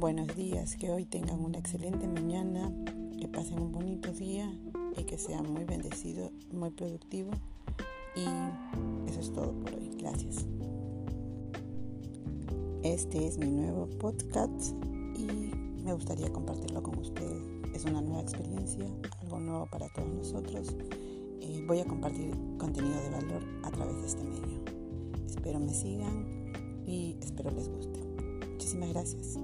buenos días, que hoy tengan una excelente mañana, que pasen un bonito día y que sean muy bendecidos, muy productivos. Y eso es todo por hoy. Gracias. Este es mi nuevo podcast y me gustaría compartirlo con ustedes. Es una nueva experiencia, algo nuevo para todos nosotros. voy a compartir contenido de valor a través de este medio. Espero me sigan y espero les guste. Muchísimas gracias.